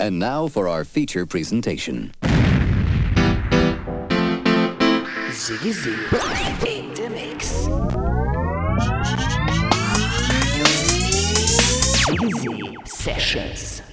And now for our feature presentation. Ziggy Z in the mix. Ziggy sessions.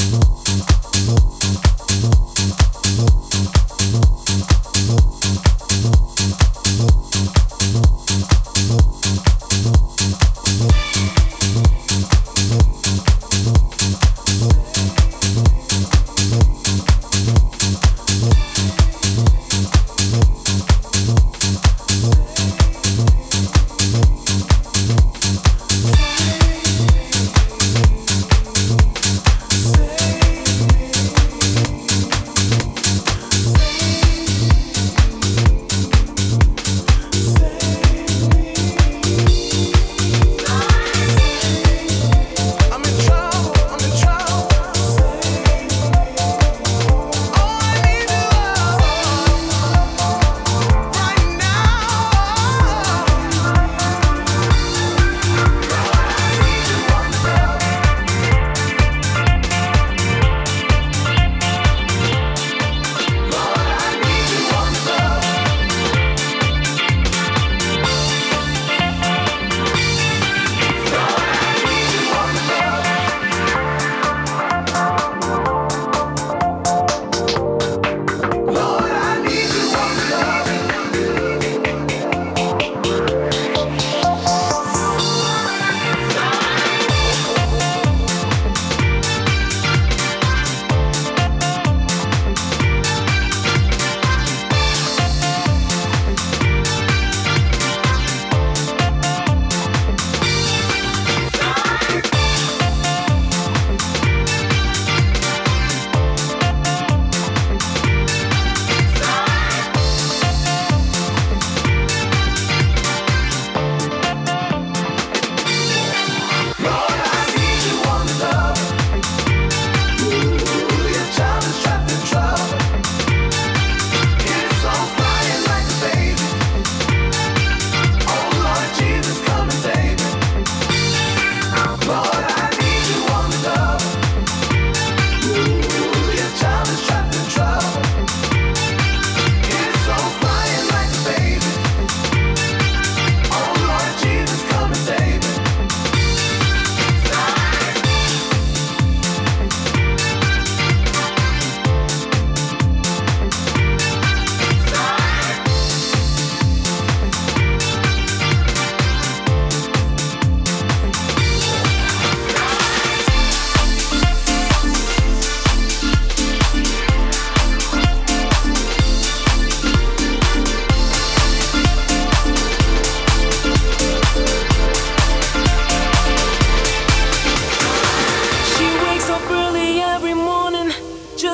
Thank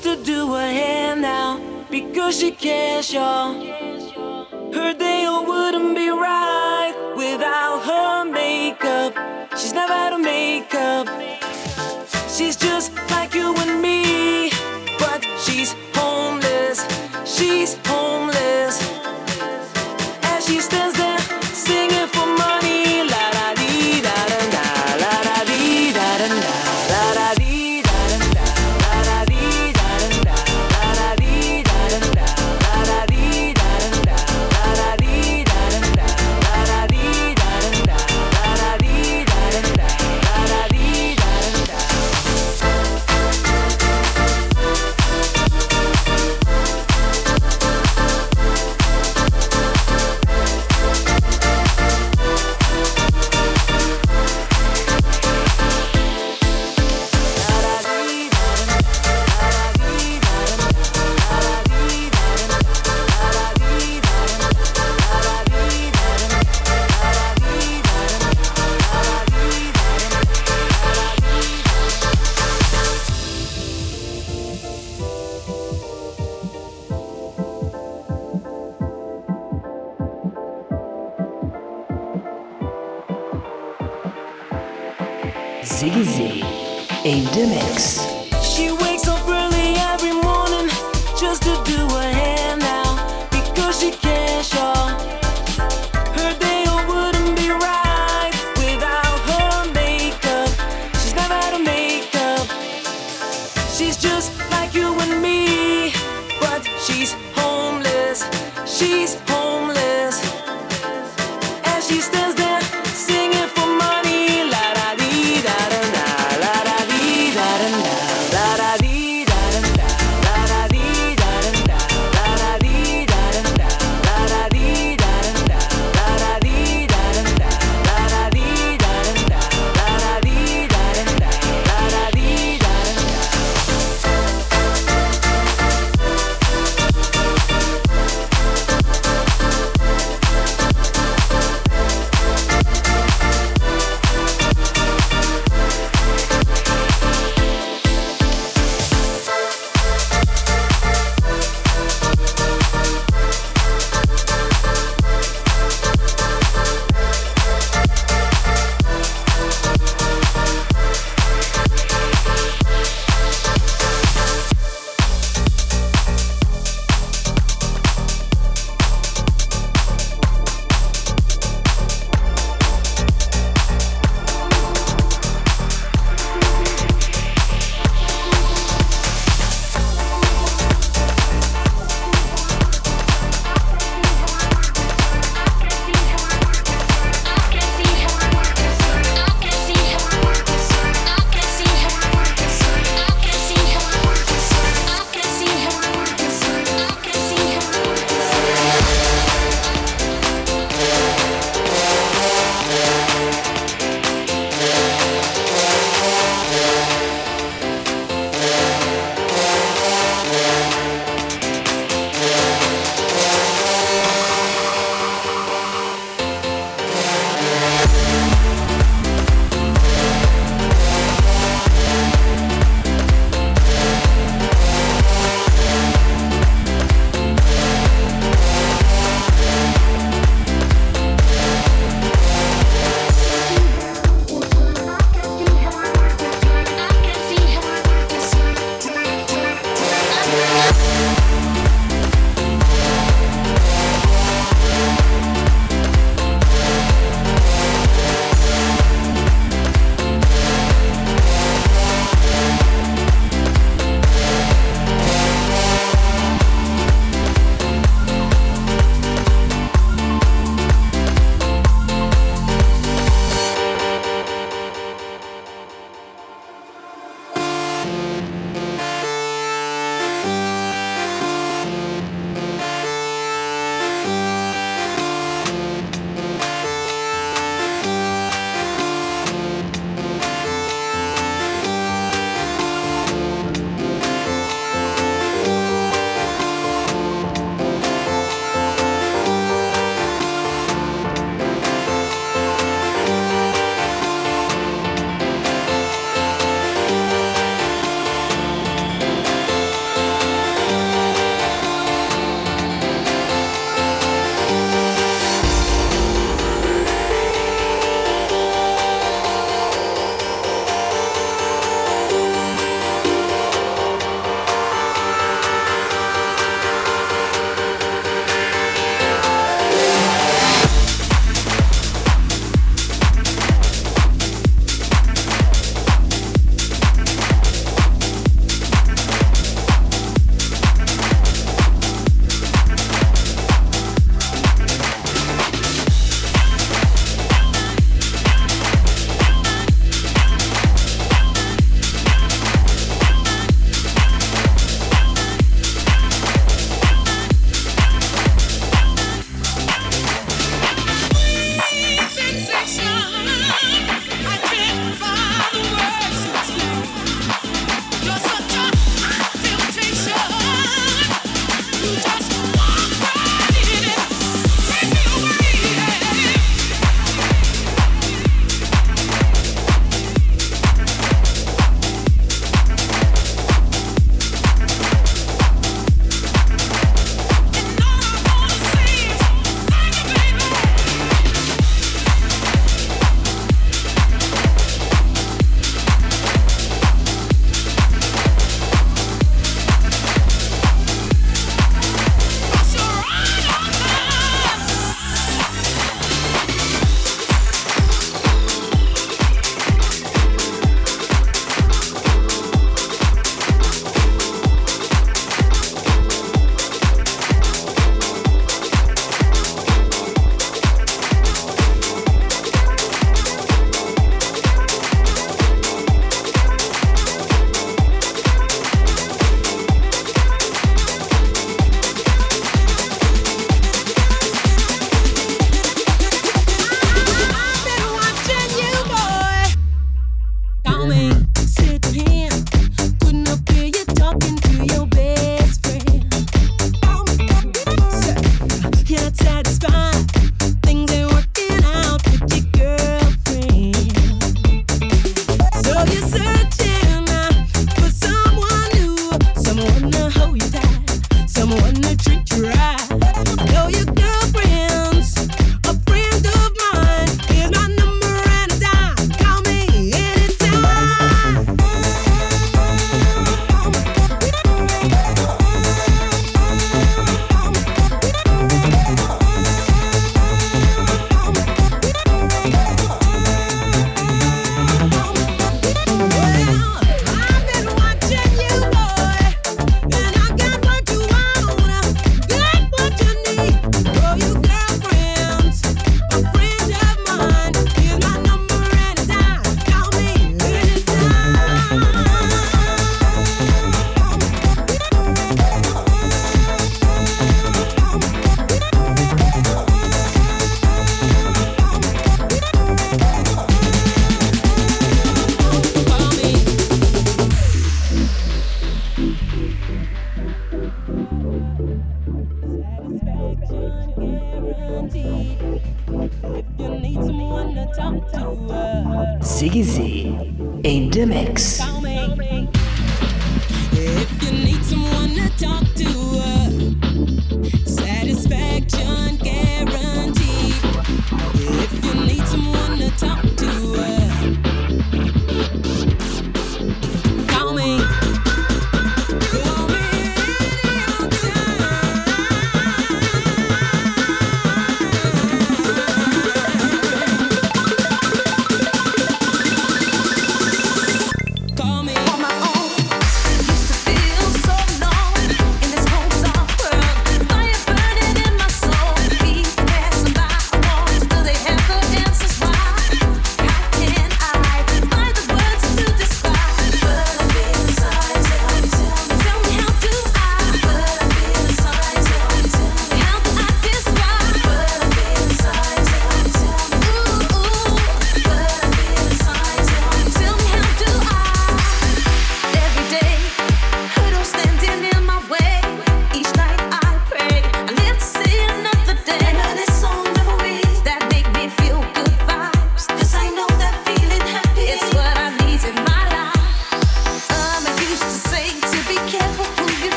to do her hair now because she cares, y'all. Her day wouldn't be right without her makeup. She's never had a makeup. She's just like you and me, but she's homeless. She's homeless.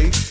Trouble